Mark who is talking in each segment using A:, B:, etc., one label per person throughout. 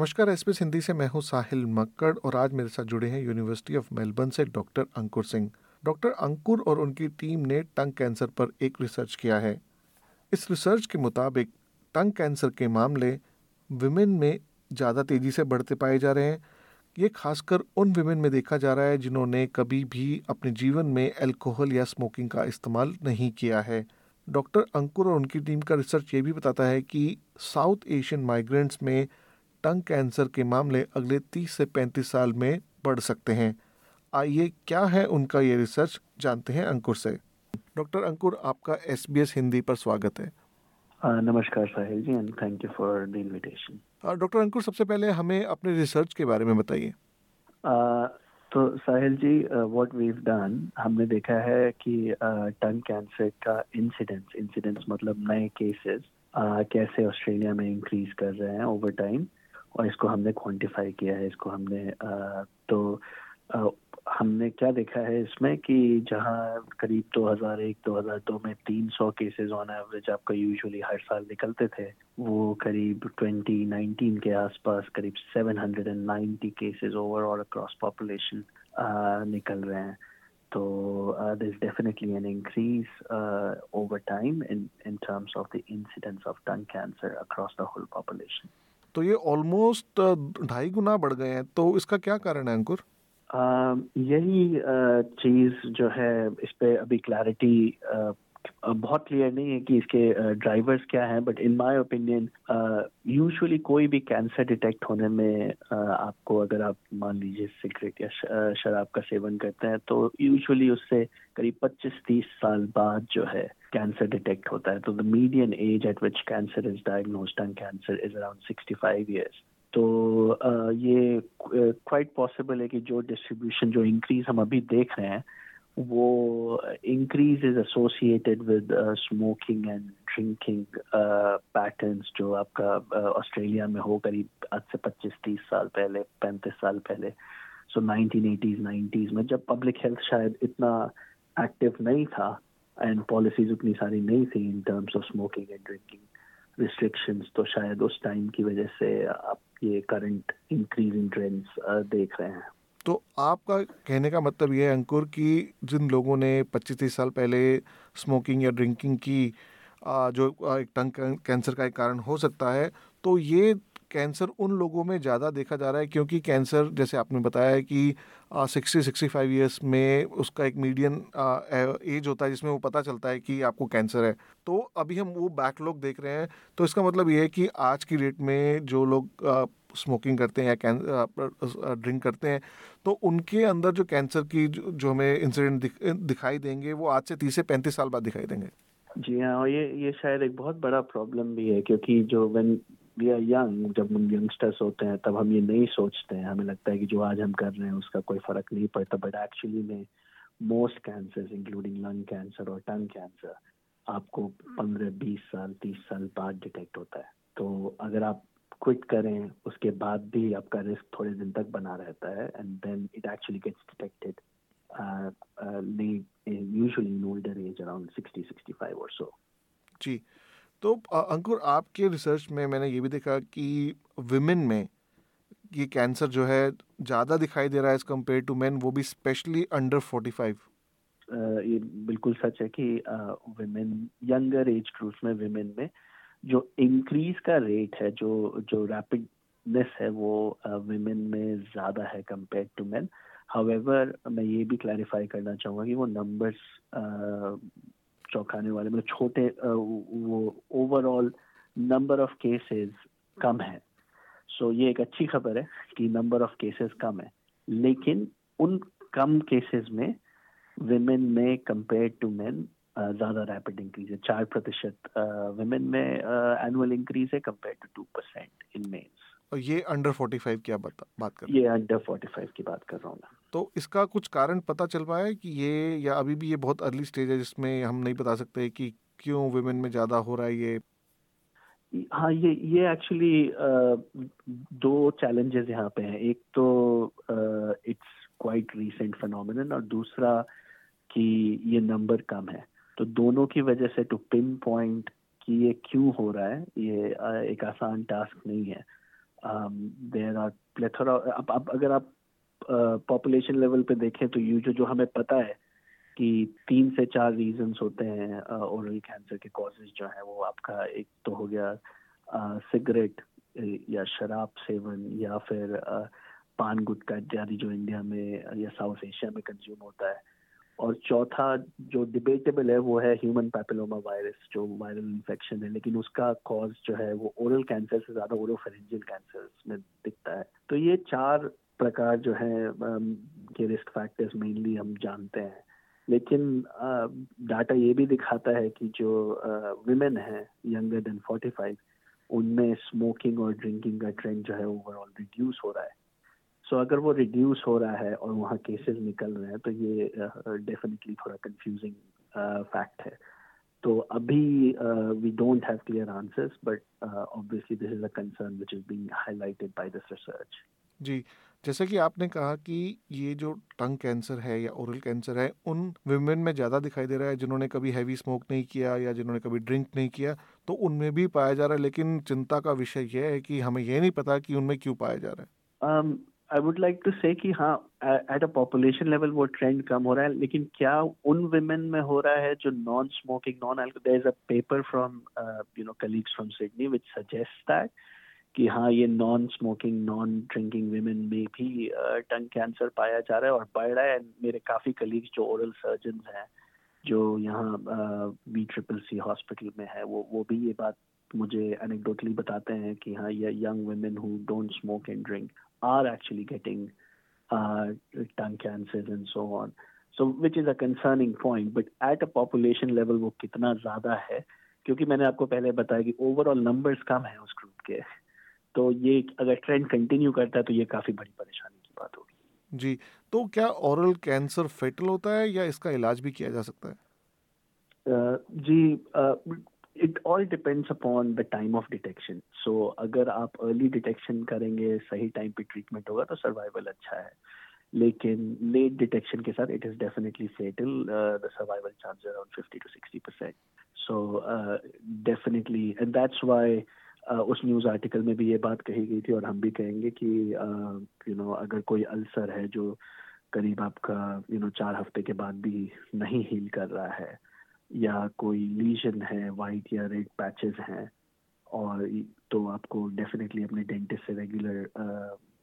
A: नमस्कार S SPS Hindi से मैं हूँ साहिल मक्कड़ और आज मेरे साथ जुड़े हैं यूनिवर्सिटी ऑफ़ मेलबर्न से डॉक्टर अंकुर सिंह। डॉक्टर अंकुर और उनकी टीम ने टंग कैंसर पर एक रिसर्च किया है। इस रिसर्च के मुताबिक टंग कैंसर के मामले विमेन में ज़्यादा तेज़ी से बढ़ते पाए जा रहे हैं। ये खासकर उन विमेन में देखा जा रहा है जिन्होंने कभी भी अपने जीवन में अल्कोहल या स्मोकिंग का इस्तेमाल नहीं किया है। डॉक्टर अंकुर और उनकी टीम का रिसर्च ये भी बताता है कि साउथ एशियन माइग्रेंट्स में टंग कैंसर के मामले अगले 30 से 35 साल में बढ़ सकते हैं। आइए क्या है उनका ये रिसर्च? जानते हैं अंकुर से। डॉक्टर अंकुर आपका एसबीएस हिंदी पर स्वागत है।
B: नमस्कार Sahil ji and thank you for the invitation
A: doctor Ankur सबसे पहले हमें अपने रिसर्च के बारे में बताइए।
B: तो Sahil ji what we done हमने देखा है कि टंग कैंसर का इंसिडेंस इंसिडेंस मतलब नए केसेस कैसे ऑस्ट्रेलिया में इंक्रीज कर रहे हैं ओवर टाइम और इसको हमने क्वांटिफाई किया है इसको हमने आ, तो आ, हमने क्या देखा है इसमें कि जहाँ करीब 2001 2002 में 300 केसेस ऑन एवरेज आपका यूजुअली हर साल निकलते थे वो करीब 2019 के आसपास करीब 790 केसेस ओवरऑल अक्रॉस पॉपुलेशन निकल रहे हैं। तो there is definitely an increase over time in in terms of the incidence of tongue cancer across the whole population
A: तो ये ऑलमोस्ट ढाई गुना बढ़ गए हैं। तो इसका क्या कारण है, अंकुर?
B: यही चीज़ जो है, इस पे अभी क्लैरिटी बहुत क्लियर नहीं है कि इसके ड्राइवर्स क्या हैं but in my opinion usually कोई भी कैंसर डिटेक्ट होने में uh, आपको अगर आप मान लीजिए सिगरेट या शराब का सेवन करते हैं तो यूजुअली उससे करीब 25-30 साल बाद जो है कैंसर डिटेक्ट होता है। तो the median age at which cancer is diagnose tongue cancer is around 65 years तो uh, ये क्वाइट पॉसिबल है कि जो डिस्ट्रीब्यूशन जो इंक्रीज हम अभी देख रहे हैं वो increase is associated with smoking and drinking patterns जो आपका ऑस्ट्रेलिया uh, में हो करीब आज से 25-30 साल पहले 35 साल पहले। सो नाइनटीन एटीज नाइन्टीज में जब पब्लिक हेल्थ शायद इतना एक्टिव नहीं था एंड पॉलिसीज़ उतनी सारी नहीं थी in terms of smoking and drinking restrictions तो शायद उस टाइम की वजह से आप ये करंट इंक्रीज इन ट्रेंड्स देख रहे हैं।
A: तो आपका कहने का मतलब ये है, अंकुर कि जिन लोगों ने 25-30 साल पहले स्मोकिंग या ड्रिंकिंग की जो एक टंग कैंसर का एक कारण हो सकता है तो ये कैंसर उन लोगों में ज़्यादा देखा जा रहा है क्योंकि कैंसर जैसे आपने बताया कि सिक्सटी सिक्सटी फाइव ईयर्स में उसका एक मीडियन एज होता है जिसमें वो पता चलता है कि आपको कैंसर है। तो अभी हम वो बैकलॉग देख रहे हैं तो इसका मतलब ये है कि आज की डेट में जो लोग स्मोकिंग करते हैं या कैं ड्रिंक करते हैं तो उनके अंदर जो कैंसर की जो, हमें इंसिडेंट दिख, दिखाई देंगे वो आज से तीस से पैंतीस साल बाद दिखाई देंगे।
B: जी हाँ ये ये शायद एक बहुत बड़ा प्रॉब्लम भी है क्योंकि जो वेन वी आर यंग जब हम यंगस्टर्स होते हैं, तब हम ये नहीं सोचते हैं। हमें लगता है कि जो आज हम कर रहे हैं, उसका कोई फ़र्क नहीं पड़ता। बट एक्चुअली में most cancer including lung cancer और टंग कैंसर आपको पंद्रह, बीस साल, तीस साल बाद डिटेक्ट होता है। तो अगर आप क्विट करें, उसके बाद भी आपका रिस्क थोड़े दिन तक बना रहता है। And then it actually gets detected usually in older age around sixty sixty five और सो
A: जी। तो अंकुर आपके रिसर्च में मैंने ये भी देखा कि विमेन में ये कैंसर जो है ज़्यादा दिखाई दे रहा है एज कंपेयर टू मैन वो भी स्पेशली अंडर फोर्टी फाइव
B: ये बिल्कुल सच है कि विमेन यंगर एज ग्रुप में विमेन में जो इंक्रीज का रेट है, जो जो रैपिडनेस है वो विमेन में ज़्यादा है कंपेयर टू मैन हाउएवर मैं ये भी क्लैरिफाई करना चाहूँगा कि वो नंबर्स चौंकाने वाले मतलब छोटे वो ओवरऑल नंबर ऑफ़ केसेस कम है। सो so, ये एक अच्छी खबर है कि नंबर ऑफ़ केसेस कम है। लेकिन उन कम केसेस में विमेन में कंपेयर टू मेन ज़्यादा रैपिड इंक्रीज है। चार प्रतिशत विमेन में एनुअल इंक्रीज है compare to two percent in mens
A: और ये अंडर फोर्टी फाइव की बात बात कर
B: ये अंडर फोर्टी फाइव की बात कर रहा हूँ मैं
A: तो इसका कुछ कारण पता चल पाया है कि ये या अभी भी ये बहुत अर्ली स्टेज है जिसमें हम नहीं बता सकते कि क्यों वुमेन में ज़्यादा हो रहा है ये?
B: हाँ ये ये एक्चुअली दो चैलेंजेस यहाँ पे हैं। एक तो इट्स क्वाइट रीसेंट फिनोमिनन और दूसरा कि ये नंबर कम है। तो दोनों की वजह से टू पिन पॉइंट कि ये क्यों हो रहा है ये एक आसान टास्क नहीं है। देर आर प्लेथोरा अब अब अगर आप पॉपुलेशन uh, लेवल पे देखें तो यू जो हमें पता है कि तीन से चार रीजंस होते हैं ओरल uh, कैंसर के कॉजेज जो है वो आपका एक तो हो गया सिगरेट uh, या शराब सेवन या फिर uh, पान गुटका इत्यादि जो इंडिया में या साउथ एशिया में कंज्यूम होता है। और चौथा जो डिबेटेबल है, वो है ह्यूमन पैपिलोमा वायरस जो वायरल इन्फेक्शन है, लेकिन उसका कॉज जो है, वो ओरल कैंसर से ज़्यादा ओरोफेरेंजियल कैंसर में दिखता है। तो ये चार प्रकार जो है के रिस्क फैक्टर्स मेनली हम जानते हैं। लेकिन डाटा ये भी दिखाता है कि जो वुमेन है यंगर देन 45 उनमें स्मोकिंग और ड्रिंकिंग का ट्रेंड जो है ओवरऑल रिड्यूस हो रहा है। सो so, अगर वो रिड्यूस हो रहा है और वहाँ केसेस निकल रहे हैं तो ये डेफिनेटली uh, थोड़ा कंफ्यूजिंग फैक्ट uh, है। तो अभी we don't have clear answers but obviously this is a concern which is being highlighted by this research
A: जी जैसे कि आपने कहा कि ये जो टंग कैंसर है या ओरल कैंसर है उन वुमेन में ज़्यादा दिखाई दे रहा है जिन्होंने कभी हैवी स्मोक नहीं किया या जिन्होंने कभी ड्रिंक नहीं किया तो उनमें भी पाया जा रहा है लेकिन चिंता का विषय यह है कि हमें यह नहीं पता कि उनमें क्यों पाया जा रहा है। Um,
B: I would like to say कि हाँ एट अ पॉपुलेशन लेवल वो ट्रेंड कम हो रहा है लेकिन क्या उन वुमेन में हो रहा है जो non smoking non there is a paper from you know colleagues from Sydney which suggest that कि हाँ ये non smoking non drinking women में भी टंग uh, कैंसर पाया जा रहा है और बढ़ रहा है। मेरे काफ़ी कलीग्स जो ओरल सर्जन हैं जो यहाँ बी ट्रिपल सी हॉस्पिटल में है वो वो भी ये बात मुझे एनेक्डोटली बताते हैं कि हाँ ये young women who don't smoke and drink are actually getting uh, tongue cancers and so on. So which is a concerning point. But at a population level वो कितना ज़्यादा है क्योंकि मैंने आपको पहले बताया कि ओवरऑल नंबर्स कम है उस ग्रुप के तो ये अगर ट्रेंड कंटिन्यू करता है तो ये काफ़ी बड़ी परेशानी की बात होगी
A: जी तो क्या ओरल कैंसर फेटल होता है या इसका इलाज भी किया जा सकता है
B: uh, जी uh, it all depends upon the time of detection so अगर आप अर्ली डिटेक्शन करेंगे सही टाइम पे ट्रीटमेंट होगा तो सर्वाइवल अच्छा है. लेकिन लेट डिटेक्शन के साथ it is definitely fatal the survival chance around fifty to sixty percent so definitely and that's why उस न्यूज़ आर्टिकल में भी ये बात कही गई थी और हम भी कहेंगे कि यू uh, नो अगर कोई अल्सर है जो करीब आपका यू you नो know, चार हफ़्ते के बाद भी नहीं हील कर रहा है या कोई लीजन है वाइट या रेड पैचेस हैं, और तो आपको डेफिनेटली अपने डेंटिस्ट से रेगुलर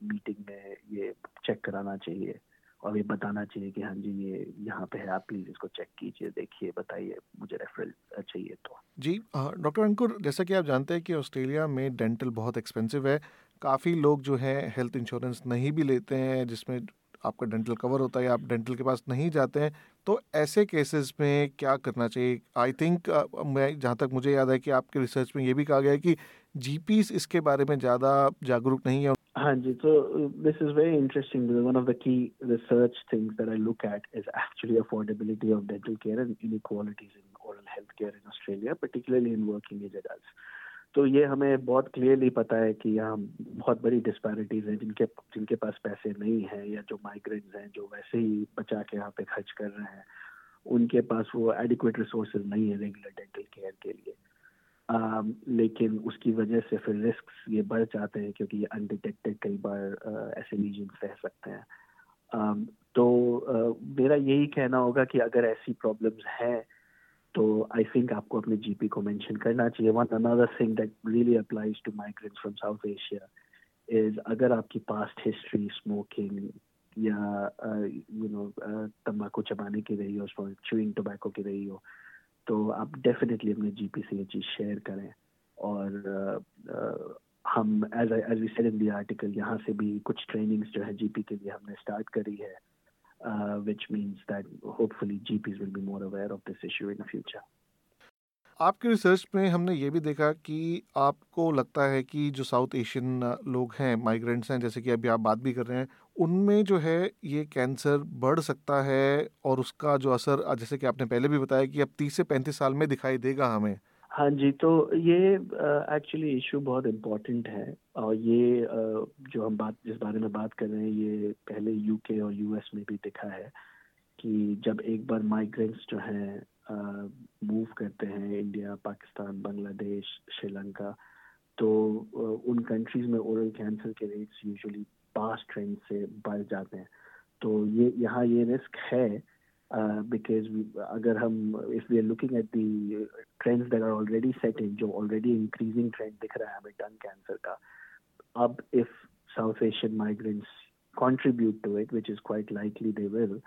B: मीटिंग में ये चेक कराना चाहिए और ये बताना चाहिए कि हाँ जी, ये यहाँ पे है, आप प्लीज़ इसको चेक कीजिए, देखिए, बताइए, मुझे रेफरल चाहिए तो।
A: जी डॉक्टर अंकुर, जैसा कि आप जानते हैं कि ऑस्ट्रेलिया में डेंटल बहुत एक्सपेंसिव है। काफ़ी लोग जो है हेल्थ इंश्योरेंस नहीं भी लेते हैं, जिसमें आपका डेंटल कवर होता है आप डेंटल के पास नहीं जाते हैं। तो ऐसे केसेस में क्या करना चाहिए? आई थिंक मैं जहाँ तक मुझे याद है कि आपके रिसर्च में ये भी कहा गया है कि जीपीस इसके बारे में ज़्यादा जागरूक नहीं है।
B: हाँ जी तो this is very interesting one of the key research things that I look at is actually affordability of dental care and inequalities in oral health care in Australia particularly in working age adults तो ये हमें बहुत clearly पता है कि यहाँ बहुत बड़ी डिस्पैरिटीज हैं जिनके जिनके पास पैसे नहीं हैं या जो माइग्रेंट्स हैं जो वैसे ही बचा के यहाँ पे खर्च कर रहे हैं उनके पास वो एडिक्वेट रिसोर्सेज नहीं है रेगुलर डेंटल केयर के लिए। आ, लेकिन उसकी वजह से फिर रिस्क ये बढ़ जाते हैं क्योंकि ये अनडिटेक्टेड कई बार ऐसे लीजन रह सकते हैं। आ, तो आ, मेरा यही कहना होगा कि अगर ऐसी प्रॉब्लम्स हैं तो आई थिंक आपको अपने जीपी को मेंशन करना चाहिए। One another thing that really applies to migrants from South Asia is अगर आपकी पास्ट हिस्ट्री स्मोकिंग या यू नो तम्बाकू चबाने की रही हो चुइंग टोबैको की रही हो तो आप डेफिनेटली अपने जीपी से ये चीज़ शेयर करें। और uh, uh, हम as as we said in the article यहाँ से भी कुछ ट्रेनिंग्स जो है जीपी के लिए हमने स्टार्ट करी है। Which means that hopefully GPs will be more aware of this issue in the future.
A: आपके रिसर्च में हमने ये भी देखा कि आपको लगता है कि जो साउथ एशियन लोग हैं माइग्रेंट्स हैं, जैसे कि अभी आप बात भी कर रहे हैं, उनमें जो है ये कैंसर बढ़ सकता है और उसका जो असर, जैसे कि आपने पहले भी बताया कि अब तीस से पैंतीस साल में दिखाई देगा हमें
B: हाँ जी तो ये एक्चुअली इशू बहुत इम्पोर्टेंट है और ये uh, जो हम बात जिस बारे में बात कर रहे हैं ये पहले यूके और यूएस में भी दिखा है कि जब एक बार माइग्रेंट्स जो हैं मूव uh, करते हैं इंडिया पाकिस्तान बांग्लादेश श्रीलंका तो uh, उन कंट्रीज़ में ओरल कैंसर के रेट्स यूजुअली पास ट्रेंड से बढ़ जाते हैं। तो ये यहाँ ये रिस्क है बिकॉज़ अगर हम if we are looking at the trends that are already set in जो ऑलरेडी इंक्रीजिंग ट्रेंड दिख रहा है हमें टंग कैंसर का अब if South Asian migrants contribute to it, which is quite likely they will,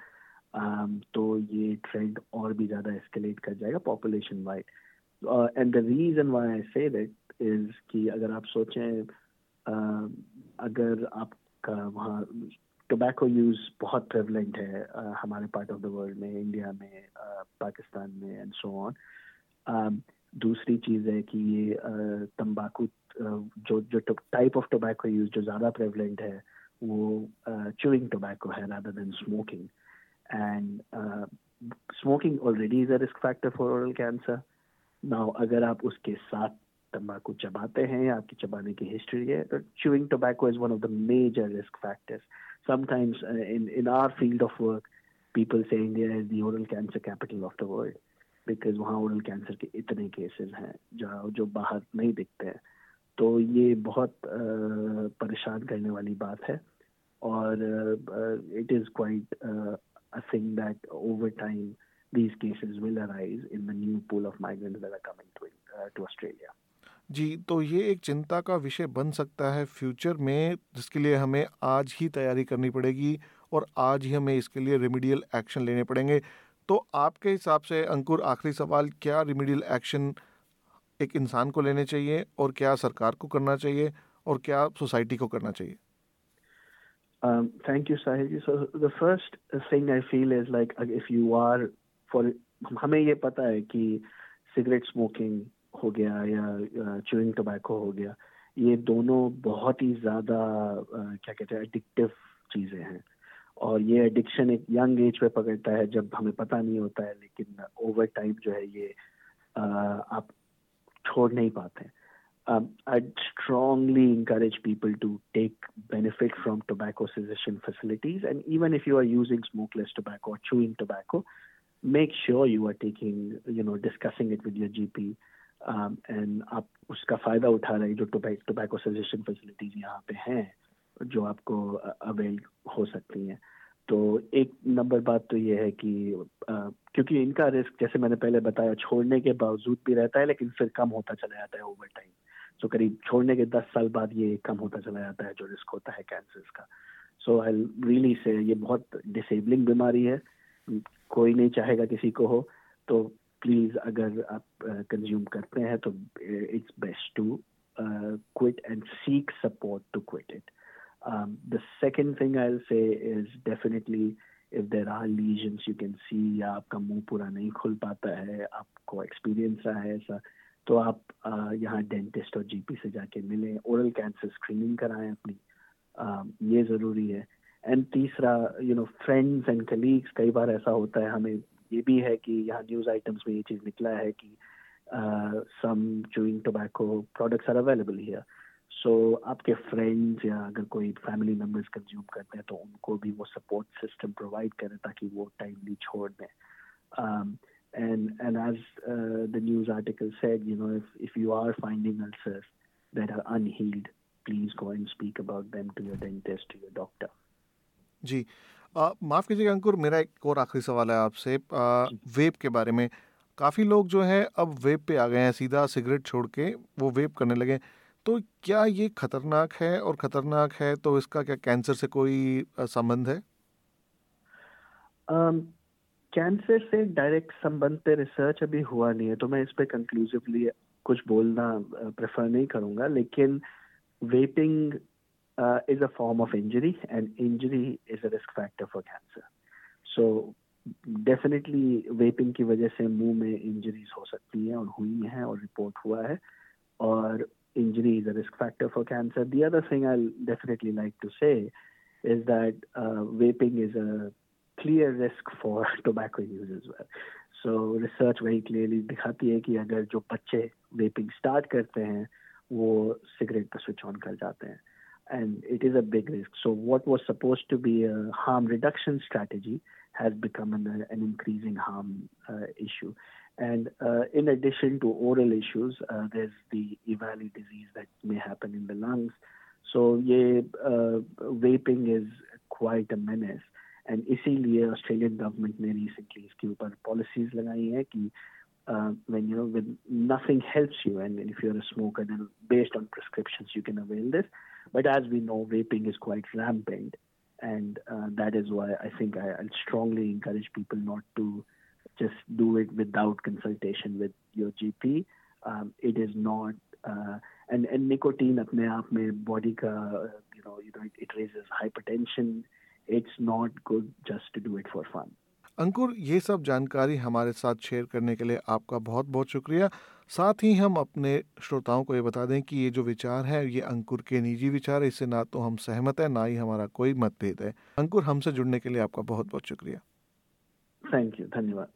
B: um, तो ये ट्रेंड और भी ज़्यादा एस्केलेट कर जाएगा population wide and the reason why I say that is कि अगर आप सोचें uh, अगर आपका वहाँ टोबैको यूज़ बहुत प्रेवलेंट है uh, हमारे पार्ट ऑफ़ द वर्ल्ड में इंडिया में uh, पाकिस्तान में एंड सो ऑन दूसरी चीज़ है कि ये uh, तंबाकू uh, जो जो टाइप ऑफ़ टोबैको यूज़ जो ज़्यादा प्रेवलेंट है वो chewing tobacco है than smoking. And uh, smoking already is a risk factor for oral cancer. Now अगर आप उसके साथ तम्बाकू चबाते हैं, आपकी चबाने की हिस्ट्री है तो chewing tobacco is one of the major risk factors sometimes in in our field of work people say India is oral cancer capital of the world because वहाँ ओरल कैंसर के इतने केसेस हैं जो जो बाहर नहीं दिखते हैं। तो ये बहुत परेशान करने वाली बात है और it is quite a thing that over time these cases will arise in the new pool of migrant that are coming to to Australia
A: जी तो ये एक चिंता का विषय बन सकता है फ्यूचर में, जिसके लिए हमें आज ही तैयारी करनी पड़ेगी और आज ही हमें इसके लिए रेमिडियल एक्शन लेने पड़ेंगे। तो आपके हिसाब से अंकुर, आखिरी सवाल, क्या रेमिडियल एक्शन एक इंसान को लेने चाहिए और क्या सरकार को करना चाहिए और क्या सोसाइटी को करना चाहिए?
B: Thank you Sahil so the first thing I feel is like if you are for हमें ये पता है कि सिगरेट स्मोकिंग हो गया या चूइंग टोबैको हो गया, ये दोनों बहुत ही ज़्यादा क्या कहते हैं एडिक्टिव चीज़ें हैं। और ये एडिक्शन एक यंग एज पे पकड़ता है जब हमें पता नहीं होता है, लेकिन ओवर टाइम जो है ये आप छोड़ नहीं पाते I strongly encourage people to take benefit from tobacco cessation facilities and even if you are using smokeless tobacco chewing tobacco make sure you are taking you know discussing it with your GP Um, आप उसका फ़ायदा उठा रहे जो tobacco cessation facilities यहाँ पे हैं जो आपको अवेल हो सकती हैं। तो एक नंबर बात तो ये है कि आ, क्योंकि इनका रिस्क जैसे मैंने पहले बताया छोड़ने के बावजूद भी रहता है लेकिन फिर कम होता चला जाता है ओवर टाइम सो करीब छोड़ने के दस साल बाद ये कम होता चला जाता है जो रिस्क होता है कैंसर का। सो आई रियली से ये बहुत डिसेबलिंग बीमारी है। कोई नहीं चाहेगा किसी को हो तो प्लीज़ अगर आप कंज्यूम uh, करते हैं तो it's best to quit and seek support to quit it Um, the second thing I'll say is definitely if there are lesions you can see या आपका मुँह पूरा नहीं खुल पाता है आपको एक्सपीरियंस रहा है ऐसा तो आप यहाँ डेंटिस्ट और जीपी से जाके मिलें ओरल कैंसर स्क्रीनिंग कराएँ अपनी आ, ये ज़रूरी है। एंड तीसरा you know friends and colleagues कई बार ऐसा होता है हमें ये भी है कि यहाँ न्यूज़ आइटम्स में ये चीज़ निकला है कि some chewing tobacco products are available here so so, आपके फ्रेंड्स या अगर कोई फैमिली मेंबर्स कंज्यूम करते हैं तो उनको भी वो सपोर्ट सिस्टम प्रोवाइड करें ताकि वो टाइमली छोड़ दें um, and and as uh, the news article said, you know, if if you are finding ulcers that are unhealed, please go and speak about them to your dentist, to your doctor.
A: जी माफ़ कीजिएगा अंकुर मेरा एक और आखिरी सवाल है आपसे वेप के बारे में काफ़ी लोग जो है अब वेप पे आ गए हैं, सीधा सिगरेट छोड़ के वो वेप करने लगे तो क्या ये खतरनाक है और खतरनाक है तो इसका क्या कैंसर से कोई संबंध है?
B: कैंसर से डायरेक्ट संबंध पे रिसर्च अभी हुआ नहीं है तो मैं इस पे कंक्लूसिवली कुछ बोलना प्रेफर नहीं करूँगा, लेकिन vaping is a form of injury and injury is a risk factor for cancer so definitely vaping की वजह से मुँह में इंजरीज हो सकती है और हुई हैं और रिपोर्ट हुआ है। और injury is a risk factor for cancer the other thing I definitely like to say is that vaping is a clear risk for tobacco use as well so research वही क्लियरली दिखाती है कि अगर जो बच्चे वेपिंग स्टार्ट करते हैं, वो सिगरेट पर स्विच ऑन कर जाते हैं। And it is a risk so what was suppose to be harm reduction strategy has become an, an increasing harm uh, issue. And uh, in addition to oral issues, uh, there's the EVALI disease that may happen in the lungs. So yeah, uh, vaping is quite a menace. And इसीलिए Australian government ने recently इसके ऊपर policies लगाई हैं कि uh, when you know when nothing helps you and if you're a smoker then based on prescriptions you can avail this but as we know vaping is quite rampant and uh, that is why i think I, i'll strongly encourage people not to just do it without consultation with your gp um, it is not uh, and, and nicotine apne aap mein body ka you know you know it, it raises hypertension. It's not good just to do it for fun
A: अंकुर, ये सब जानकारी हमारे साथ share करने के लिए आपका बहुत बहुत शुक्रिया। साथ ही हम अपने श्रोताओं को ये बता दें कि ये जो विचार है, ये अंकुर के निजी विचार है, इससे ना तो हम सहमत है, ना ही हमारा कोई मतभेद है। अंकुर, हमसे जुड़ने के लिए आपका बहुत बहुत शुक्रिया।
B: थैंक यू धन्यवाद।